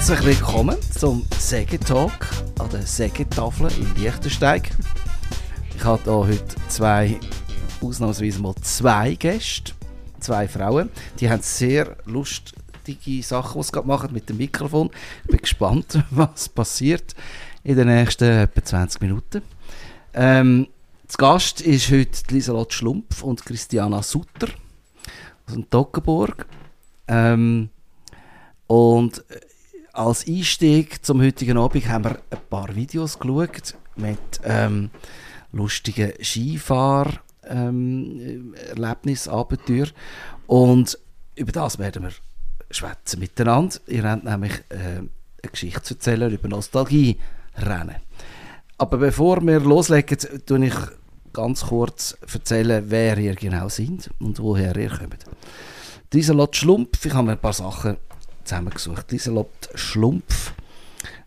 Herzlich willkommen zum Sägetalk an der Sägetafel in Liechtensteig. Ich habe hier heute zwei, ausnahmsweise mal zwei Gäste, zwei Frauen. Die haben sehr lustige Sachen, die sie gerade machen mit dem Mikrofon. Ich bin gespannt, was passiert in den nächsten etwa 20 Minuten. Ähm, zu Gast ist heute Lieselot Schlumpf und Christiana Sutter aus dem Toggenburg. Ähm, und als Einstieg zum heutigen Abend haben wir ein paar Videos geschaut mit ähm, lustigen Skifahr ähm, und über das werden wir schwätzen miteinander. Ihr habt nämlich äh, eine Geschichte zu erzählen über Nostalgie rennen. Aber bevor wir loslegen, tue ich ganz kurz erzählen, wer ihr genau seid und woher ihr kommt. Dieser Lot Schlumpf, ich habe mir ein paar Sachen zusammengesucht. Lieselot Schlumpf.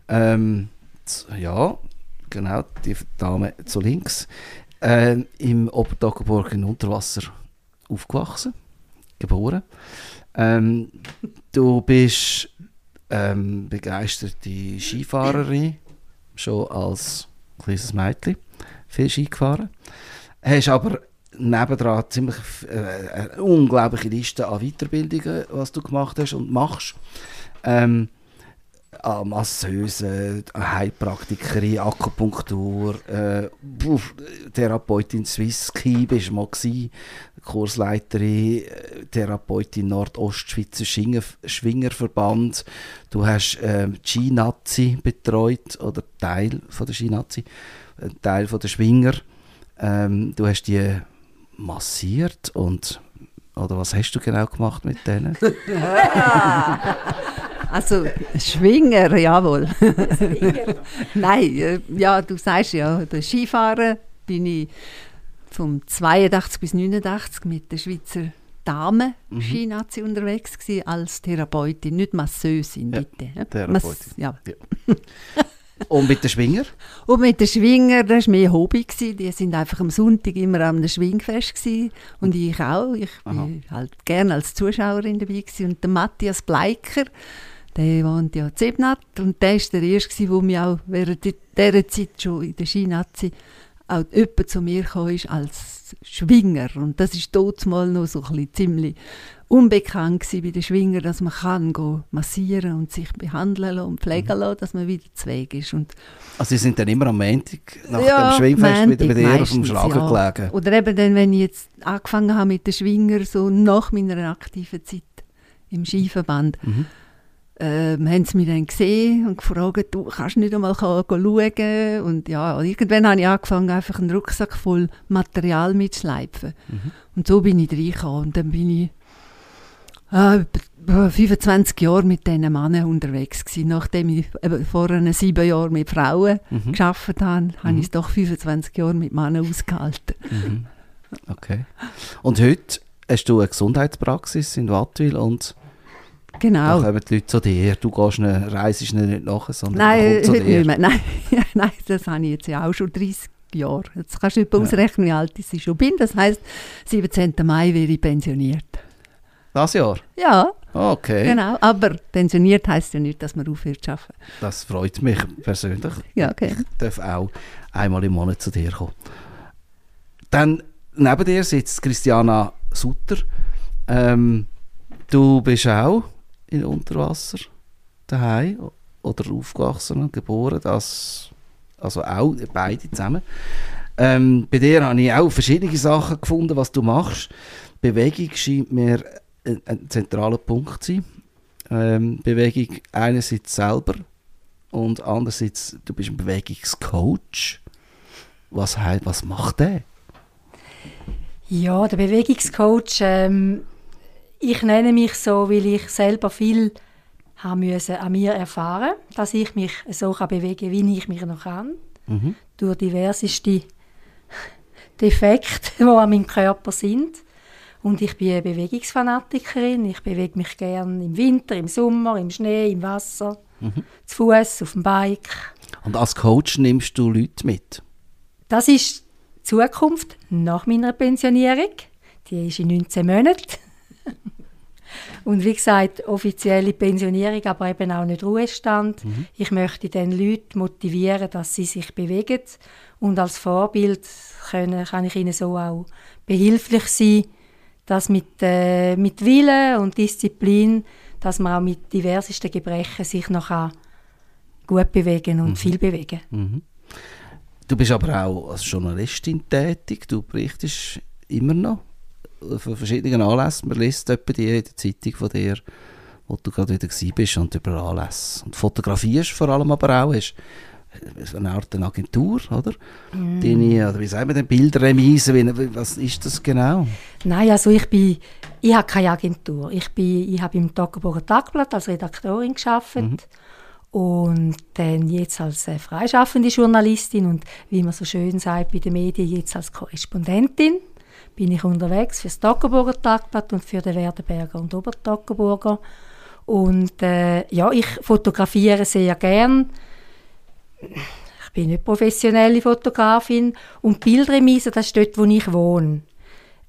Ähm, ja, genau, die Dame zu links. Äh, Im Obertoggenburg in Unterwasser aufgewachsen, geboren. Ähm, du bist ähm, begeisterte Skifahrerin, schon als kleines Mädchen viel Ski gefahren. Hast aber nebendran ziemlich äh, eine unglaubliche Liste an Weiterbildungen, was du gemacht hast und machst. Ähm, Masseuse, Heilpraktikerin, Akupunktur, äh, Therapeutin Swiss Ski du mal gewesen, Kursleiterin, äh, Therapeutin Nordostschweizer Schwinger, Schwingerverband. Du hast äh, Ski-Nazi betreut, oder Teil von der Ski-Nazi, äh, Teil von der Schwinger. Ähm, du hast die massiert und oder was hast du genau gemacht mit denen? also Schwinger, jawohl. Schwinger. Nein, äh, ja, du sagst ja, der Skifahren bin ich vom 82 bis 89 mit der Schweizer Dame mhm. Skinazi unterwegs gewesen, als Therapeutin, nicht Masseusin, bitte. Ja, Therapeutin. Mas ja. ja. Und mit den Schwinger? Und mit den Schwinger, das war mehr Hobby. Gewesen. Die sind einfach am Sonntag immer am Schwingfest. Gewesen. Und ich auch. Ich war halt gerne als Zuschauerin dabei. Gewesen. Und der Matthias Bleiker, der wohnt ja in Zebnat. Und der war der Erste, der mich auch während dieser Zeit schon in der Skinazi auch jemand zu mir kam als Schwinger. Und das ist dort mal noch so ein bisschen ziemlich unbekannt bei den Schwingern, dass man kann go massieren und sich behandeln und pflegen mhm. lassen, dass man wieder zweig ist. Und also Sie sind dann immer am Montag nach ja, dem Schwingfest wieder bei dir auf dem Schlager ja. gelegen? Oder eben dann, wenn ich jetzt angefangen habe mit den Schwingern, so nach meiner aktiven Zeit im Skiverband, mhm. ähm, haben sie mich dann gesehen und gefragt, du kannst nicht einmal schauen. Und ja, und irgendwann habe ich angefangen, einfach einen Rucksack voll Material mitzuschleifen. Mhm. Und so bin ich reingekommen und dann bin ich äh, 25 Jahre mit diesen Männern unterwegs gewesen. Nachdem ich vorher sieben Jahre mit Frauen mhm. gearbeitet habe, mhm. habe ich es doch 25 Jahre mit Männern ausgehalten. Mhm. Okay. Und heute hast du eine Gesundheitspraxis in Wattwil und Genau. Da kommen die Leute zu dir. Du gehst nicht, reist nicht nachher, sondern Nein, zu dir. Nicht mehr. Nein, nein, das habe ich jetzt ja auch schon 30 Jahre. Jetzt kannst du nicht ja. ausrechnen, wie alt ich schon bin. Das heisst, 17. Mai werde ich pensioniert. Das Jahr? Ja. Okay. Genau, aber pensioniert heißt ja nicht, dass man aufhört zu arbeiten. Das freut mich persönlich. Ja, okay. Ich darf auch einmal im Monat zu dir kommen. Dann neben dir sitzt Christiana Sutter. Ähm, du bist auch in Unterwasser daheim oder aufgewachsen und geboren, das, also auch beide zusammen. Ähm, bei dir habe ich auch verschiedene Sachen gefunden, was du machst. Bewegung scheint mir ein, ein zentraler Punkt sein. Ähm, Bewegung einerseits selber und andererseits, du bist ein Bewegungscoach. Was, was macht der? Ja, der Bewegungscoach, ähm, ich nenne mich so, weil ich selber viel haben müssen an mir erfahren, dass ich mich so kann bewegen, wie ich mich noch kann, mhm. durch diverseste Defekte, die an meinem Körper sind. Und ich bin eine Bewegungsfanatikerin. Ich bewege mich gerne im Winter, im Sommer, im Schnee, im Wasser, mhm. zu Fuß, auf dem Bike. Und als Coach nimmst du Leute mit? Das ist die Zukunft nach meiner Pensionierung. Die ist in 19 Monaten. Und wie gesagt, offizielle Pensionierung, aber eben auch nicht Ruhestand. Mhm. Ich möchte den Leute motivieren, dass sie sich bewegen. Und als Vorbild können, kann ich ihnen so auch behilflich sein, dass mit, äh, mit Wille und Disziplin, dass man auch mit diversesten Gebrechen sich noch gut bewegen und mhm. viel bewegen. Mhm. Du bist aber auch als Journalistin tätig. Du berichtest immer noch von verschiedenen Anlässen. Man liest etwa die in der Zeitung von dir, wo du gerade wieder bist und über Anlässe. Und fotografierst vor allem aber auch. Hast eine Art eine Agentur, oder? Mm. Deine, oder wie sagen wir denn, Bildremise, was ist das genau? Nein, also ich bin, ich habe keine Agentur. Ich, bin, ich habe im Toggenburger Tagblatt als Redaktorin gearbeitet. Mhm. Und dann jetzt als äh, freischaffende Journalistin und wie man so schön sagt bei den Medien, jetzt als Korrespondentin bin ich unterwegs für das Toggenburger Tagblatt und für den Werdenberger und Obertoggenburger. Und äh, ja, ich fotografiere sehr gern. Ich bin nicht professionelle Fotografin. Und Bildremise, das ist dort, wo ich wohne.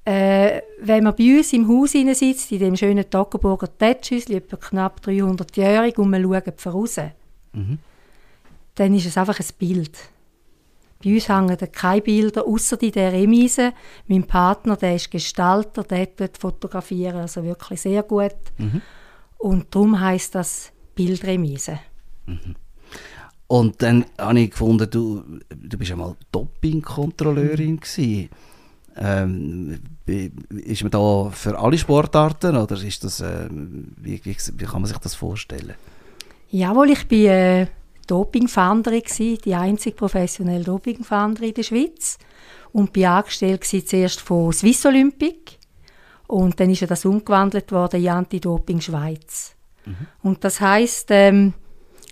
Äh, wenn man bei uns im Haus sitzt, in dem schönen Toggenburger Tätschhäuschen, etwa knapp 300-jährig, und man schaut voraus, mhm. dann ist es einfach ein Bild. Bei uns hängen keine Bilder, außer in der Remise. Mein Partner, der ist Gestalter, der tut fotografieren, also wirklich sehr gut. Mhm. Und darum heisst das Bildremise. Mhm. Und dann habe ich gefunden, du, du bist einmal Doping-Kontrolleurin gewesen. Ähm, ist man da für alle Sportarten oder ist das, äh, wie, wie, wie, kann man sich das vorstellen? Jawohl, ich bin äh, Dopingfahnderin die einzige professionelle Dopingfahnderin in der Schweiz und bin angestellt zuerst von Swiss Olympic und dann ist ja das umgewandelt worden in Anti-Doping Schweiz. Mhm. Und das heißt ähm,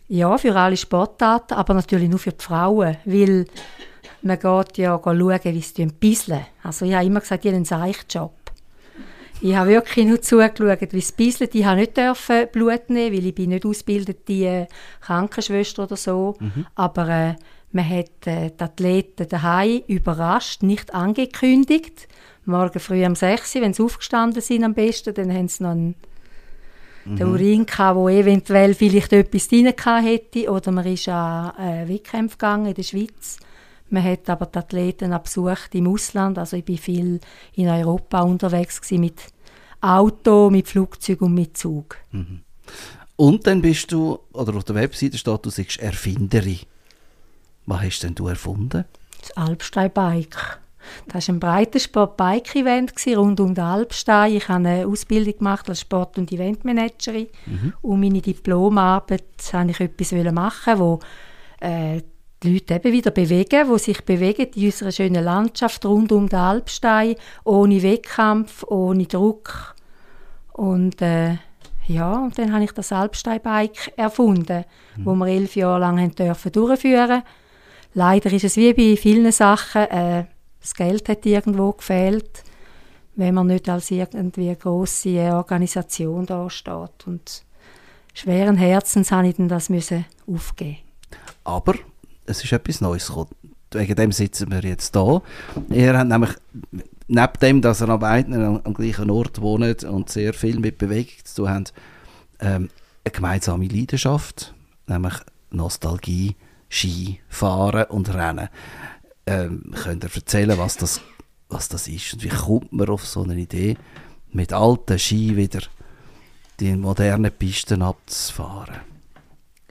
ja für alle Sportarten, aber natürlich nur für die Frauen, weil man geht ja schauen, wie sie bisseln. Also ich habe immer gesagt, ich habe einen Seichjob. Ich habe wirklich nur zugeschaut, wie es bisselt. Ich durfte nicht Blut nehmen, weil ich bin nicht ausgebildete äh, Krankenschwester oder so. Mhm. Aber äh, man hat äh, die Athleten daheim überrascht, nicht angekündigt. Morgen früh um 6 Uhr, wenn sie aufgestanden sind am besten, dann haben sie noch einen mhm. den Urin gehabt, wo eventuell vielleicht etwas drin hätte. Oder man ist an äh, Wettkämpfe gegangen in der Schweiz. Man hat aber die Athleten besucht im Ausland. Also ich bin viel in Europa unterwegs mit Auto, mit Flugzeug und mit Zug. Mhm. Und dann bist du, oder auf der Webseite steht, du sagst Erfinderin. Was hast denn du erfunden? Das Alpstein-Bike. Das war ein Breitensport-Bike-Event rund um den Alpstein. Ich habe eine Ausbildung gemacht als Sport- und Eventmanagerin. Mhm. Und meine Diplomarbeit wollte ich etwas machen, wo äh, die Leute eben wieder bewegen, wo sich bewegen in unserer schönen Landschaft rund um den Alpstein, ohne Wettkampf, ohne Druck. Und äh, ja, und dann habe ich das Alpstein-Bike erfunden, mhm. wo wir elf Jahre lang haben dürfen durchführen. Leider ist es wie bei vielen Sachen, äh, das Geld hat irgendwo gefehlt, wenn man nicht als irgendwie eine grosse Organisation da steht. Und schweren Herzens habe ich dann das müssen aufgeben. Aber es ist etwas Neues gekommen. Wegen dem sitzen wir jetzt da. Er hat nämlich, neben dem, dass er am, am, am gleichen Ort wohnt und sehr viel mit Bewegung zu tun hat, ähm, eine gemeinsame Leidenschaft, nämlich Nostalgie, Ski, Fahren und Rennen. Ähm, könnt ihr erzählen, was das, was das ist und wie kommt man auf so eine Idee, mit alten Ski wieder die modernen Pisten abzufahren?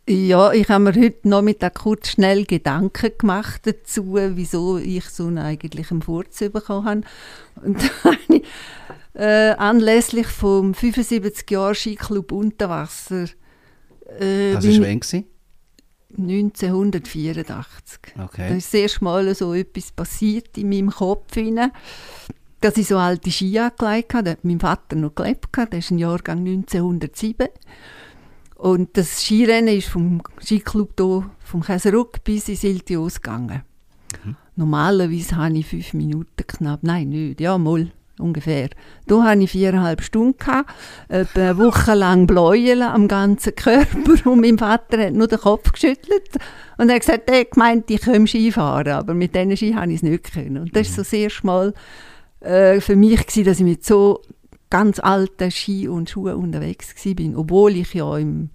Ja, ich habe mir heute Nachmittag kurz schnell Gedanken gemacht dazu, wieso ich so einen eigentlich einen Furz bekommen habe. Und ich, äh, anlässlich vom 75 Jahr Skiclub Unterwasser. Äh, das war wann? 1984. Okay. Da ist das erste Mal so etwas passiert in meinem Kopf. Rein, dass ich so alte Ski angelegt habe. Da hat mein Vater noch gelebt. Der ist ein Jahrgang 1907. Und das Skirennen ist vom Skiclub hier, vom Käseruck bis in Siltios gegangen. Mhm. Normalerweise habe ich fünf Minuten knapp, nein, nicht, ja, mal ungefähr. Da hatte ich viereinhalb Stunden, gehabt, etwa eine Woche lang Bläuen am ganzen Körper und mein Vater hat nur den Kopf geschüttelt und er hat gesagt, er gemeint, ich komme Skifahren, aber mit diesen Ski habe ich es nicht können. Und das war mhm. so das erste Mal äh, für mich, gewesen, dass ich mich so ganz alten Ski und Schuhen unterwegs war, obwohl ich ja im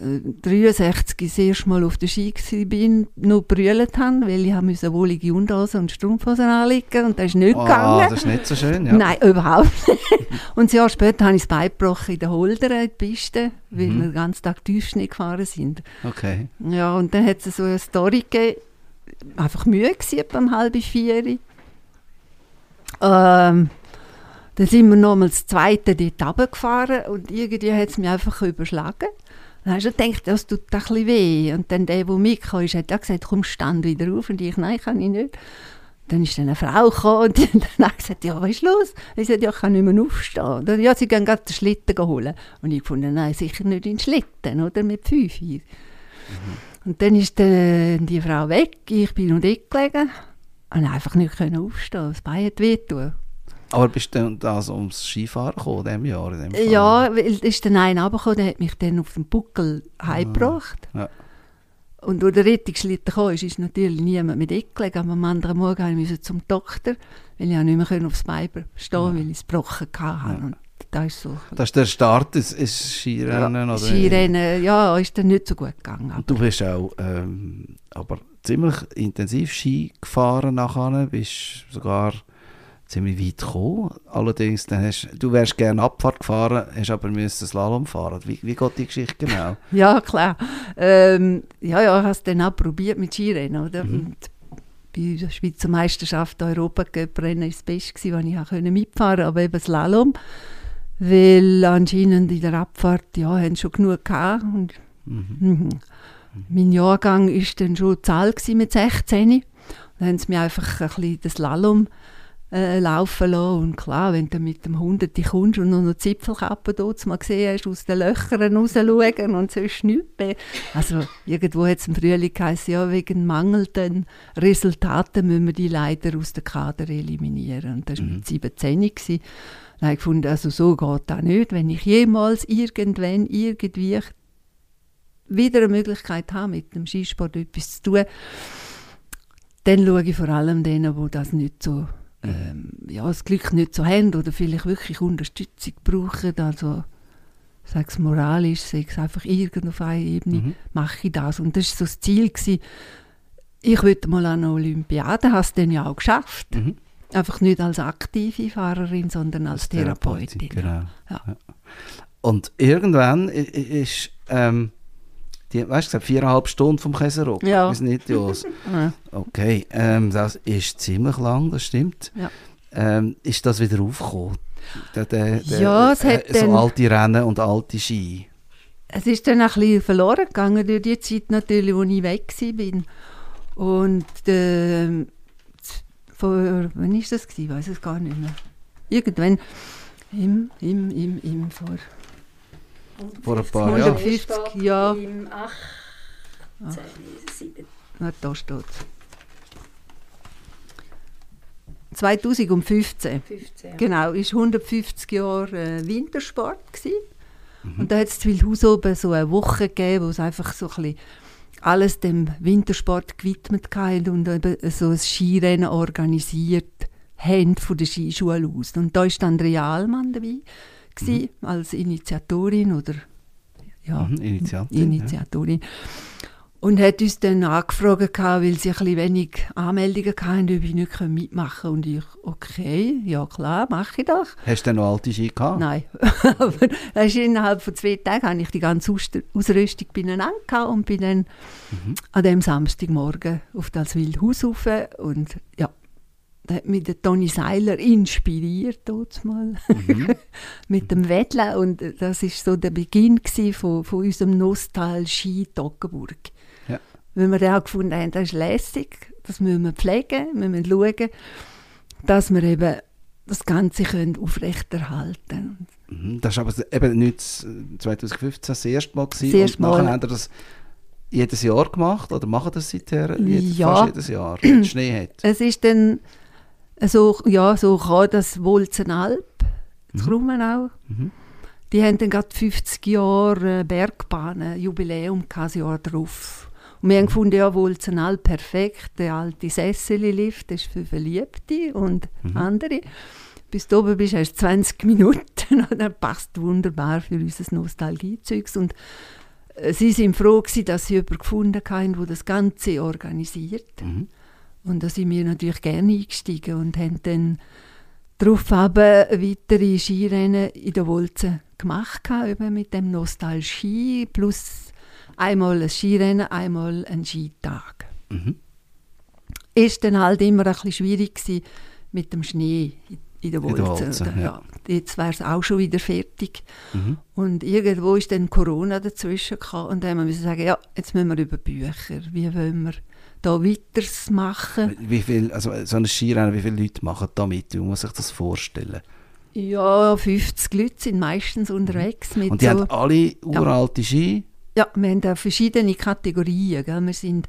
63 das erste Mal auf der Ski war, noch brüllt habe, weil ich musste wohlige Unterhosen und Strumpfhosen anlegen und das ist nicht Ah, gegangen. das ist nicht so schön, ja. Nein, überhaupt nicht. Und ein Jahr später habe ich das Bein gebrochen in der Holder, in der Piste, weil Mhm. wir den ganzen Tag Tiefschnee gefahren sind. Okay. Ja, und dann hat es so eine Story gegeben, einfach Mühe gewesen, etwa um halb vier. Ähm, dann sind wir nochmals das zweite dort runtergefahren und irgendwie hat es mich einfach überschlagen. Dann hast du gedacht, das tut ein bisschen weh. Und dann der, der mitgekommen ist, hat auch gesagt, komm, stand wieder auf. Und ich, nein, kann ich nicht. Dann ist dann eine Frau gekommen und dann hat gesagt, ja, was ist los? Ich sagte, ja, ich kann nicht mehr aufstehen. Dann, ja, sie gehen gerade den Schlitten holen. Und ich fand, nein, sicher nicht in den Schlitten, oder mit fünf. Und dann ist dann die Frau weg, ich bin noch dort gelegen und einfach nicht können aufstehen. Das Bein hat wehtun. Aber bist du dann also ums Skifahren gekommen in diesem Jahr? In dem? Ja, weil ist dann einer runtergekommen, der hat mich dann auf den Buckel heimgebracht. Ja. Und wo der Rettungsschlitten kam, ist, ist natürlich niemand mit gelegen. Aber am anderen Morgen musste ich zum Doktor, weil ich auch nicht mehr aufs Bein stehen konnte, weil ich es gebrochen hatte. Und das ist so. Das ist der Start ins, ins Skirennen? ja, oder? Skirennen, ja, ist dann nicht so gut gegangen. Und du bist auch ähm, aber ziemlich intensiv Ski gefahren nachher, bist sogar ziemlich weit gekommen. Allerdings, dann hast, du wärst gerne Abfahrt gefahren, hast aber müssen Slalom fahren. Wie, wie geht die Geschichte genau? Ja, klar. Ähm, ja, ja, ich habe es dann auch probiert mit Skirennen, oder? Mhm. Bei der Schweizer Meisterschaft Europacup-Rennen war das Beste, was ich auch mitfahren konnte, aber eben Slalom. Weil anscheinend in der Abfahrt, ja, haben schon genug gehabt. Und, mhm. Mein Jahrgang war dann schon Zahl mit 16. Dann haben sie mir einfach ein bisschen das Slalom äh, laufen lassen. Und klar, wenn du mit dem Hunderten kommst und noch eine Zipfelkappe dort mal gesehen hast, aus den Löchern rausschauen und sonst nichts mehr. Also irgendwo hat es im Frühling geheißen, ja, wegen mangelnden Resultaten müssen wir die leider aus der Kader eliminieren. Und das war mit 17 gewesen. Dann habe ich gefunden, also so geht das nicht. Wenn ich jemals irgendwann irgendwie wieder eine Möglichkeit habe, mit dem Skisport etwas zu tun, dann schaue ich vor allem denen, die das nicht so, ähm, ja, das Glück nicht so haben oder vielleicht wirklich Unterstützung brauchen, also sei es moralisch, sei es einfach irgend auf einer Ebene, Mhm. mache ich das. Und das war so das Ziel. Gewesen. Ich wollte mal an eine Olympiade, habe es dann ja auch geschafft. Mhm. Einfach nicht als aktive Fahrerin, sondern als Therapeutin. Genau. Ja. Ja. Und irgendwann ist, ähm, die, weißt du, gesagt, viereinhalb Stunden vom Käserock. Ja. Ist nicht los. Okay, ähm, das ist ziemlich lang, das stimmt. Ja. Ähm, ist das wieder aufgekommen? Der, der, der, Ja, es hat äh, so alte Rennen und alte Ski. Es ist dann ein bisschen verloren gegangen durch die Zeit natürlich, wo ich weg bin. Und z- vor, wann ist das gewesen? Ich weiß es gar nicht mehr. Irgendwann im, im, im, im vor Vor ein paar Jahren. 150 Jahren. Im 18, 7. Na, da steht 2015. 15. Genau, ist 150 Jahre äh, Wintersport gsi. Und da hat es in Wildhaus oben so eine Woche gegeben, wo es einfach so ein bisschen alles dem Wintersport gewidmet hatte und eben so ein Skirennen organisiert haben von der Skischule aus. Und da ist dann Realmann dabei gsi, als Initiatorin oder ja, Mhm, Initiantin, Initiatorin. Und hat uns dann angefragt, weil sie ein bisschen wenig Anmeldungen hatten, ob ich nicht mitmachen kann. Und ich, okay, ja klar, mache ich doch. Hast du denn noch alte Ski gehabt? Nein. Aber innerhalb von zwei Tagen habe ich die ganze Aus- Ausrüstung beieinander und bin dann an dem Samstagmorgen auf das Wildhaus rauf. Und ja, da hat mich der Toni Seiler inspiriert mal mit dem Wettlen und das ist so der Beginn von, von unserem Nostal Ski Toggenburg. Ja. Weil wir dann auch gefunden haben, das ist lässig, das müssen wir pflegen, wir müssen schauen, dass wir eben das Ganze können aufrechterhalten Mhm, Das war aber eben nicht 2015 das erste Mal. Gewesen. Das erste und nachher Mal. haben ihr das jedes Jahr gemacht oder machen das seither jedes, Ja. fast jedes Jahr, wenn es Schnee hat? Es ist dann so, ja, so kam das Wolzenalp, das Krummenau. Mhm. Die haben dann gerade 50 Jahre äh, Bergbahnen, Jubiläum das Jahr drauf. Und wir haben gefunden, ja, Wolzenalp perfekt, der alte Sesseli-Lift, das ist für Verliebte und andere. bis du oben bist, hast du 20 Minuten. und das passt wunderbar für unser Nostalgiezeugs. Und äh, sie sind froh gewesen, dass sie jemanden gefunden haben, der das Ganze organisiert. Mhm. Und da sind wir natürlich gerne eingestiegen und haben dann darauf weitere Skirennen in der Wolze gemacht, eben mit dem Nostalgie plus einmal ein Skirennen, einmal ein Skitag. Mhm. Ist dann halt immer ein bisschen schwierig gewesen mit dem Schnee in der In der Wolze. Wolze, oder? ja. Jetzt wäre es auch schon wieder fertig. Mhm. Und irgendwo ist dann Corona dazwischen gekommen und dann haben wir sagen, ja, jetzt müssen wir über Bücher. Wie wollen wir da weitermachen? Wie viel, also so ein Skirennen, wie viele Leute machen da mit? Wie muss man sich das vorstellen? Ja, 50 Leute sind meistens unterwegs mit Mhm. Und die so... haben alle uralte Ski. Ja, wir haben da verschiedene Kategorien. Gell? Wir sind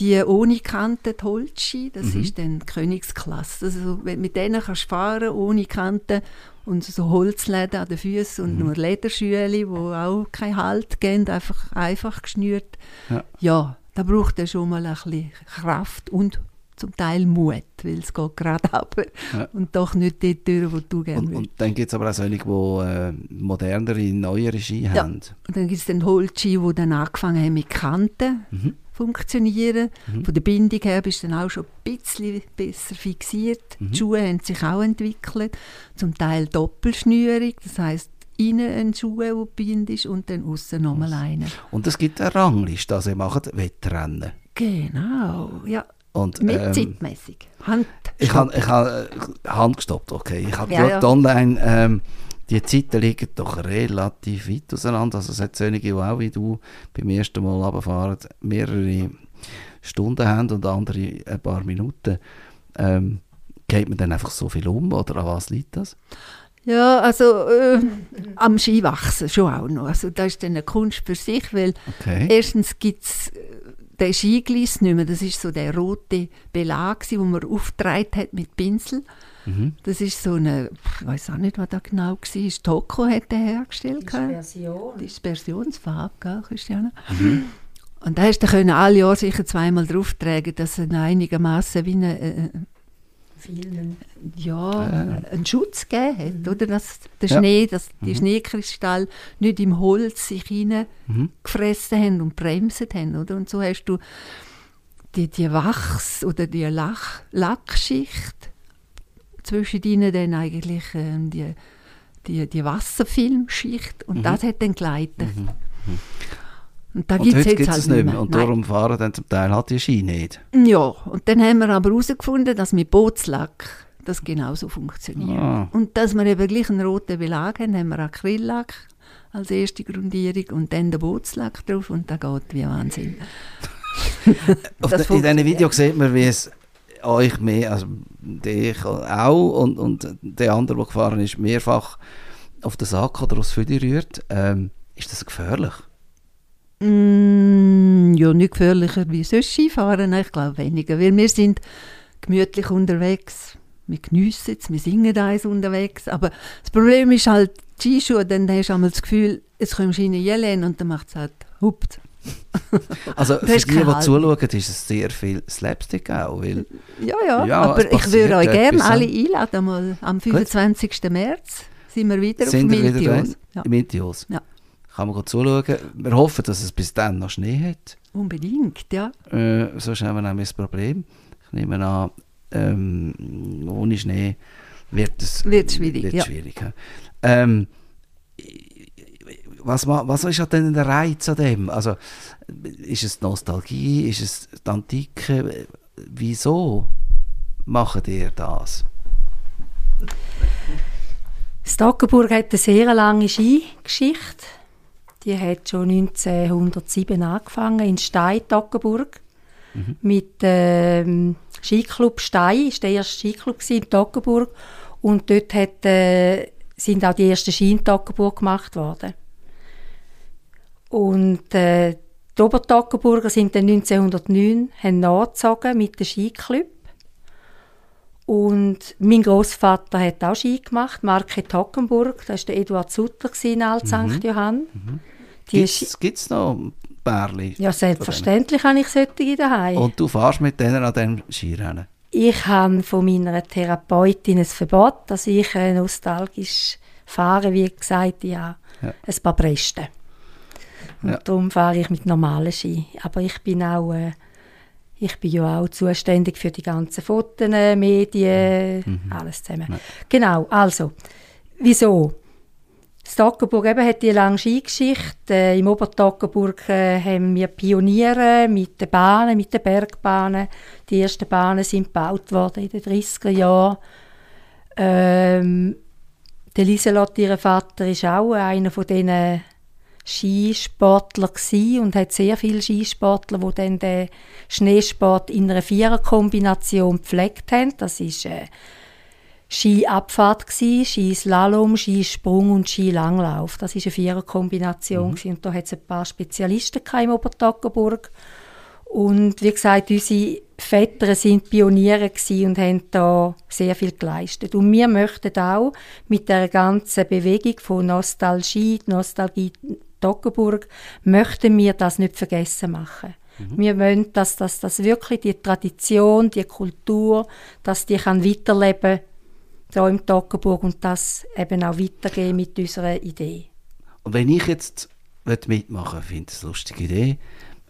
die ohne Kante, die Holzski, das Mhm. ist dann die Königsklasse. Also, mit denen kannst du fahren, ohne Kante und so Holzläden an den Füßen und Mhm. nur Lederschüle, die auch keinen Halt geben, einfach, einfach geschnürt. Ja. ja, da braucht er schon mal ein bisschen Kraft und zum Teil Mut, weil es geht gerade ab Ja. und doch nicht dort durch, wo du gerne Und, willst. und dann gibt es aber auch solche, die äh, modernere, neuere Ski Ja. haben. Und dann gibt es den Holzski, die dann angefangen haben mit Kanten Mhm. funktionieren. Mhm. Von der Bindung her bist du dann auch schon ein bisschen besser fixiert. Mhm. Die Schuhe haben sich auch entwickelt. Zum Teil Doppelschnürung, das heisst innen ein Schuh, der bindest und dann außen nochmal einen. Und es gibt eine Rangliste, also ihr macht Wettrennen. Genau, ja. Und, Mit ähm, zeitmäßig. Hand. Ich habe ich äh, handgestoppt, okay. Ich habe Ja, ja. online, ähm, die Zeiten liegen doch relativ weit auseinander. Also es hat solche, die auch wie du beim ersten Mal runterfahren, mehrere Stunden haben und andere ein paar Minuten. Ähm, geht man dann einfach so viel um oder an was liegt das? Ja, also äh, am Skiwachsen schon auch noch. Also das ist dann eine Kunst für sich, weil Okay. Erstens gibt es den Skigleis nicht mehr. Das ist so der rote Belag, den man aufgetragen hat mit Pinsel. Mhm. Das ist so eine, ich weiß auch nicht, was da genau war. Toko hat den hergestellt. Dispersion. Dispersionsfarbe, gell, Christiane? Und da hast du können alle Jahre sicher zweimal drauf tragen, dass er einigermaßen wie eine, äh, Vielen. ja, Ja. einen Schutz gegeben hat, oder? Dass der Ja. Schnee, dass die Schneekristalle nicht im Holz sich hinein Mhm. gefressen haben und bremset haben. Oder? Und so hast du die, die Wachs- oder die Lach, Lackschicht zwischen ihnen dann eigentlich ähm, die, die, die Wasserfilmschicht und Mhm. das hat dann geleitet. Und da gibt es heute jetzt es halt es nicht mehr. mehr. Und Nein. darum fahren dann zum Teil halt die Ski nicht. Ja, und dann haben wir aber herausgefunden, dass mit Bootslack das genauso funktioniert. Ah. Und dass wir eben gleich einen roten Belag haben, haben wir Acryllack als erste Grundierung und dann den Bootslack drauf und das geht wie Wahnsinn. In diesen funktioniert. Video sieht man, wie es euch mehr, also dich auch und, und der andere, der gefahren ist, mehrfach auf den Sack oder aufs Füdi rührt. Ähm, ist das gefährlich? Mm, ja, nicht gefährlicher wie sonst Skifahren, ich glaube weniger, weil wir sind gemütlich unterwegs. Wir geniessen es, wir singen eins unterwegs, aber das Problem ist halt, die Skischuhe, dann hast du einmal das Gefühl, jetzt kommst du in Jelen und dann macht es halt hupt. Also für die, die Halt. zuschauen, ist es sehr viel Slapstick auch, weil Ja, ja, Ja, es aber ich würde euch gerne alle einladen, mal am 25. März sind wir wieder sind auf dran Ja, im Intios. Ja. Kann man gut zuschauen. Wir hoffen, dass es bis dann noch Schnee hat. unbedingt, ja. Äh, sonst haben wir nämlich das Problem. Ich nehme an, ähm, ohne Schnee wird es Wird schwierig, wird ja. schwierig ja. ähm, was, was ist denn der Reiz an dem? Also, ist es Nostalgie? Ist es die Antike? Wieso macht ihr das? Stockenburg hat eine sehr lange Skigeschichte. Die hat schon 1907 angefangen in Stein, Toggenburg. Mit ähm, Skiclub Stein, ist der erste Skiclub in Toggenburg. Und dort hat, äh, sind auch die ersten Ski in Toggenburg gemacht worden. Und äh, die Obertoggenburger sind dann 1909 haben nachgezogen mit dem Skiclub. Und mein Großvater hat auch Ski gemacht, Marke Toggenburg. Das war der Eduard Sutter in Alt St. Johann. Ski- Gibt es noch Bärli? ja, selbstverständlich habe ich solche daheim. Und du fährst mit denen an dem Skirennen? ich habe von meiner Therapeutin ein Verbot, dass ich äh, nostalgisch fahre, wie gesagt, ja, ja. ein paar Bresten. Und ja. darum fahre ich mit normalen Ski. Aber ich bin auch, äh, ich bin ja auch zuständig für die ganzen Fotos, Medien, mhm. alles zusammen. Ja. Genau, also, wieso? Stockenburg eben hat die lange Skigeschichte. Äh, Im Obertoggenburg äh, haben wir Pioniere mit den Bahnen, mit den Bergbahnen. Die ersten Bahnen sind gebaut worden in den 30er Jahren. Ähm, der Lieselot, ihr Vater, ist auch einer von diesen Skisportler und hat sehr viele Skisportler, die dann den Schneesport in einer Viererkombination gepflegt haben. Das ist äh, Skiabfahrt gsi, Skislalom, Skisprung und Skilanglauf. Das ist eine Viererkombination mhm. und da hat es ein paar Spezialisten im Obertoggenburg. Und wie gesagt, unsere Väter sind Pioniere und haben da sehr viel geleistet. Und wir möchten auch mit der ganzen Bewegung von Nostalgie, Nostalgie Toggenburg, möchten wir das nicht vergessen machen. Mhm. Wir wollen, dass das dass wirklich die Tradition, die Kultur, dass die kann weiterleben hier im Toggenburg und das eben auch weitergehen mit unserer Idee. Und wenn ich jetzt mitmachen finde ich eine lustige Idee,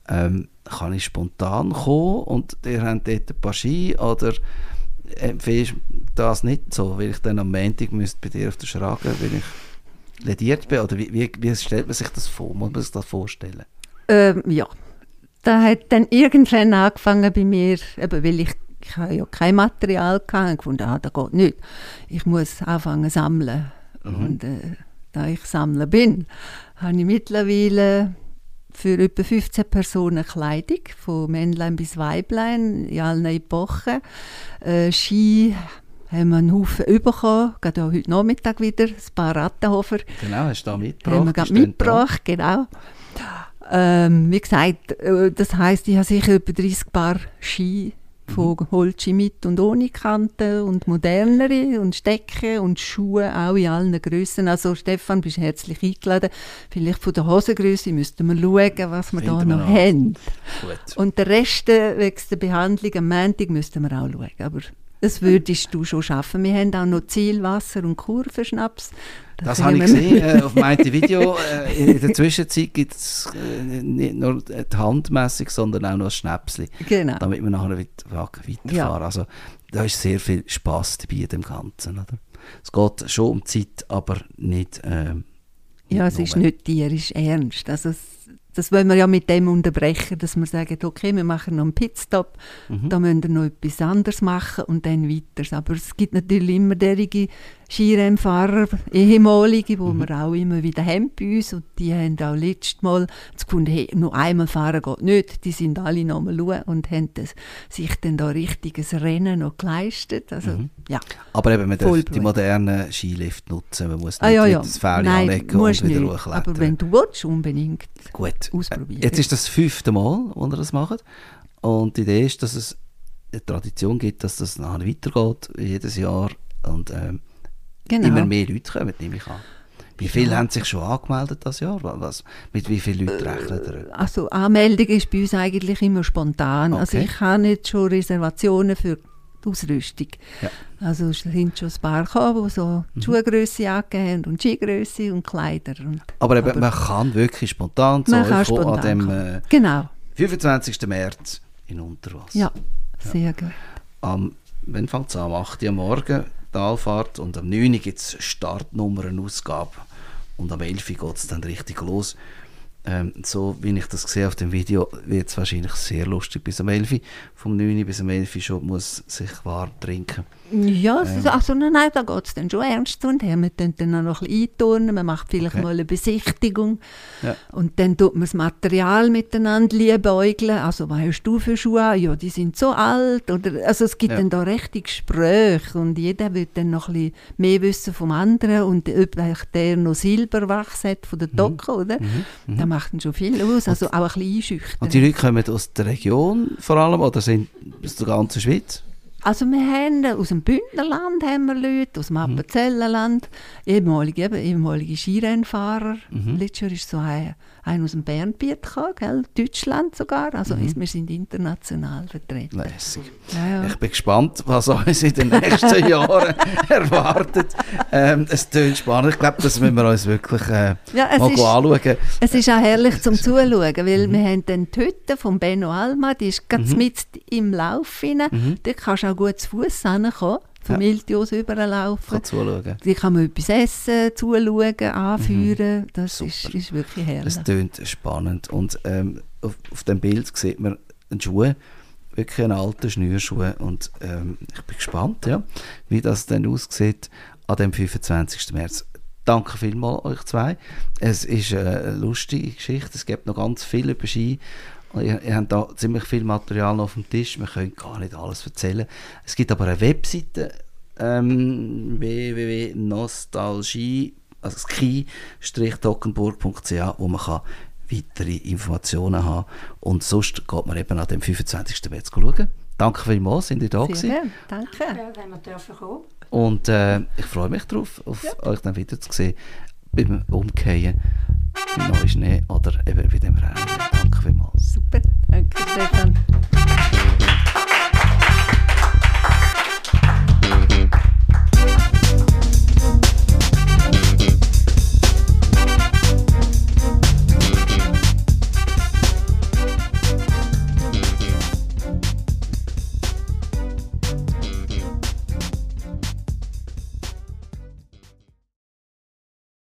ähm, kann ich spontan kommen und ihr habt dort ein paar Ski oder empfiehlst das nicht so, weil ich dann am Montag müsste bei dir auf der Schrage, wenn ich lediert bin? Oder wie, wie, wie, stellt man sich das vor? Muss man sich das vorstellen? Ähm, ja, da hat dann irgendwann angefangen bei mir, eben weil ich ich habe ja kein Material gehabt, und gefunden, ah, das geht nicht. Ich muss anfangen zu sammeln. Mhm. Und äh, da ich Sammler bin, habe ich mittlerweile für etwa 15 Personen Kleidung, von Männlein bis Weiblein, in allen Epochen. Äh, Ski haben wir einen Haufen bekommen, gerade auch heute Nachmittag wieder, ein paar Rattenhofer. Genau, hast du da mitgebracht? Haben wir mitgebracht, genau. Ähm, wie gesagt, äh, das heisst, ich habe sicher etwa 30 Paar Ski von. Holci mit und ohne Kanten und modernere und Stecken und Schuhe auch in allen Grössen. Also Stefan, bist herzlich eingeladen. Vielleicht von der Hosengröße müssten wir schauen, was wir Finden da noch wir haben. Gut. Und der Rest äh, wegen der Behandlung am Montag müssten wir auch schauen. Aber das würdest du schon schaffen. Wir haben auch noch Zielwasser und Kurvenschnaps. Das, das habe ich gesehen äh, auf meinem Video. Äh, in der Zwischenzeit gibt es äh, nicht nur die Handmessung, sondern auch noch ein Schnäpschen. Genau. Damit wir nachher weiterfahren. Ja. Also da ist sehr viel Spass dabei in dem Ganzen. Oder? Es geht schon um Zeit, aber nicht. Äh, ja, es ist nicht tierisch ernst. Also es, das wollen wir ja mit dem unterbrechen, dass wir sagen, okay, wir machen noch einen Pitstop, mhm. da müssen wir noch etwas anderes machen und dann weiter. Aber es gibt natürlich immer derige Skirennfahrer, ehemalige, die mhm. wir auch immer wieder haben bei uns und die haben auch letztes Mal gefunden, hey, nur einmal fahren geht nicht, die sind alle noch mal schauen und haben das, sich dann da richtiges Rennen noch geleistet. Also, mhm. ja. Aber eben, man darf die modernen Skilift nutzen, man muss nicht ah, ja, ja. das Fähli anlegen und wieder hochklettern. Aber wenn du willst, unbedingt Gut. ausprobieren. Jetzt ist das, das fünfte Mal, wo wir das machen und die Idee ist, dass es eine Tradition gibt, dass das nachher weitergeht, jedes Jahr und ähm, genau. immer mehr Leute kommen, nehme ich an. Wie viele ja. haben sich schon angemeldet das Jahr? Was, mit wie vielen Leuten rechnet ihr? Also Anmeldung ist bei uns eigentlich immer spontan. Also, okay. Also ich habe jetzt schon Reservationen für die Ausrüstung. Ja. Also es sind schon ein paar gekommen, die so die mhm. Schuhgrösse angegeben haben und Skigrösse und Kleider. Und, aber, eben, aber man kann wirklich spontan zu euch kommen an dem äh, genau. 25. März in Unterwasser. Ja, sehr ja. gut. Um, wann fängt es an? Am 8. Uhr morgen Talfahrt und am 9. gibt es Startnummernausgabe und am 11. geht es dann richtig los. Ähm, so wie ich das sehe auf dem Video, wird es wahrscheinlich sehr lustig bis am 11. Vom 9. bis am 11. schon muss sich warm trinken. Ja, ähm. also nein, nein, da geht es dann schon ernst und her. Wir tun dann noch ein bisschen einturnen, man macht vielleicht okay. mal eine Besichtigung ja. und dann tut man das Material miteinander liebäugeln. Also was hast du für Schuhe? Ja, die sind so alt. Oder, also es gibt ja. dann da richtig Gespräche und jeder will dann noch ein bisschen mehr wissen vom anderen und ob der noch Silberwachs hat von der Docke, mhm. oder? Mhm. Macht dann schon viel aus, also und, auch ein bisschen einschüchtern. Und die Leute kommen aus der Region vor allem oder sind aus der ganzen Schweiz? Also wir haben aus dem Bündnerland haben wir Leute, aus dem Mhm. Appenzellerland, ehemalige, ehemalige Skirennfahrer. Mhm. Letztes Jahr ist so ein, ein aus dem Bernbiet gekommen, gell? Deutschland sogar. Also Mhm. wir sind international vertreten. Lässig. Ja, ja. Ich bin gespannt, was uns in den nächsten Jahren erwartet. Ähm, es tönt spannend. Ich glaube, das müssen wir uns wirklich äh, Ja, mal ist- anschauen. Es ist auch herrlich zum Zuschauen, weil Mhm. wir haben dann die Hütte von Benno Alma, die ist ganz mit im Lauf rein. Dort kannst du auch gut zu Fuß hinkommen, Mhm. Ja. Iltios überlaufen. Kann zuschauen. Die kann man etwas essen, zuschauen, anführen. Das ist, ist wirklich herrlich. Es tönt spannend. Und ähm, auf, auf dem Bild sieht man einen Schuh, wirklich einen alten Schnürschuh. Und ähm, ich bin gespannt, ja, wie das dann aussieht an dem 25. März. Danke vielmals euch zwei. Es ist eine lustige Geschichte. Es gibt noch ganz viel über Ski. Ihr, ihr habt da ziemlich viel Material noch auf dem Tisch. Wir können gar nicht alles erzählen. Es gibt aber eine Webseite ähm, www.nostalgie also ski-tockenburg.ch, wo man kann weitere Informationen haben Und sonst geht man eben an dem 25. März schauen. Danke vielmals, sind ihr da Sehr gewesen. gern, danke. Ja, wenn wir dürfen kommen. Und äh, ich freue mich darauf, auf euch dann wieder zu sehen beim Umkehren, beim neuen Schnee oder eben bei dem Rennen. Danke vielmals. Super, danke Stefan.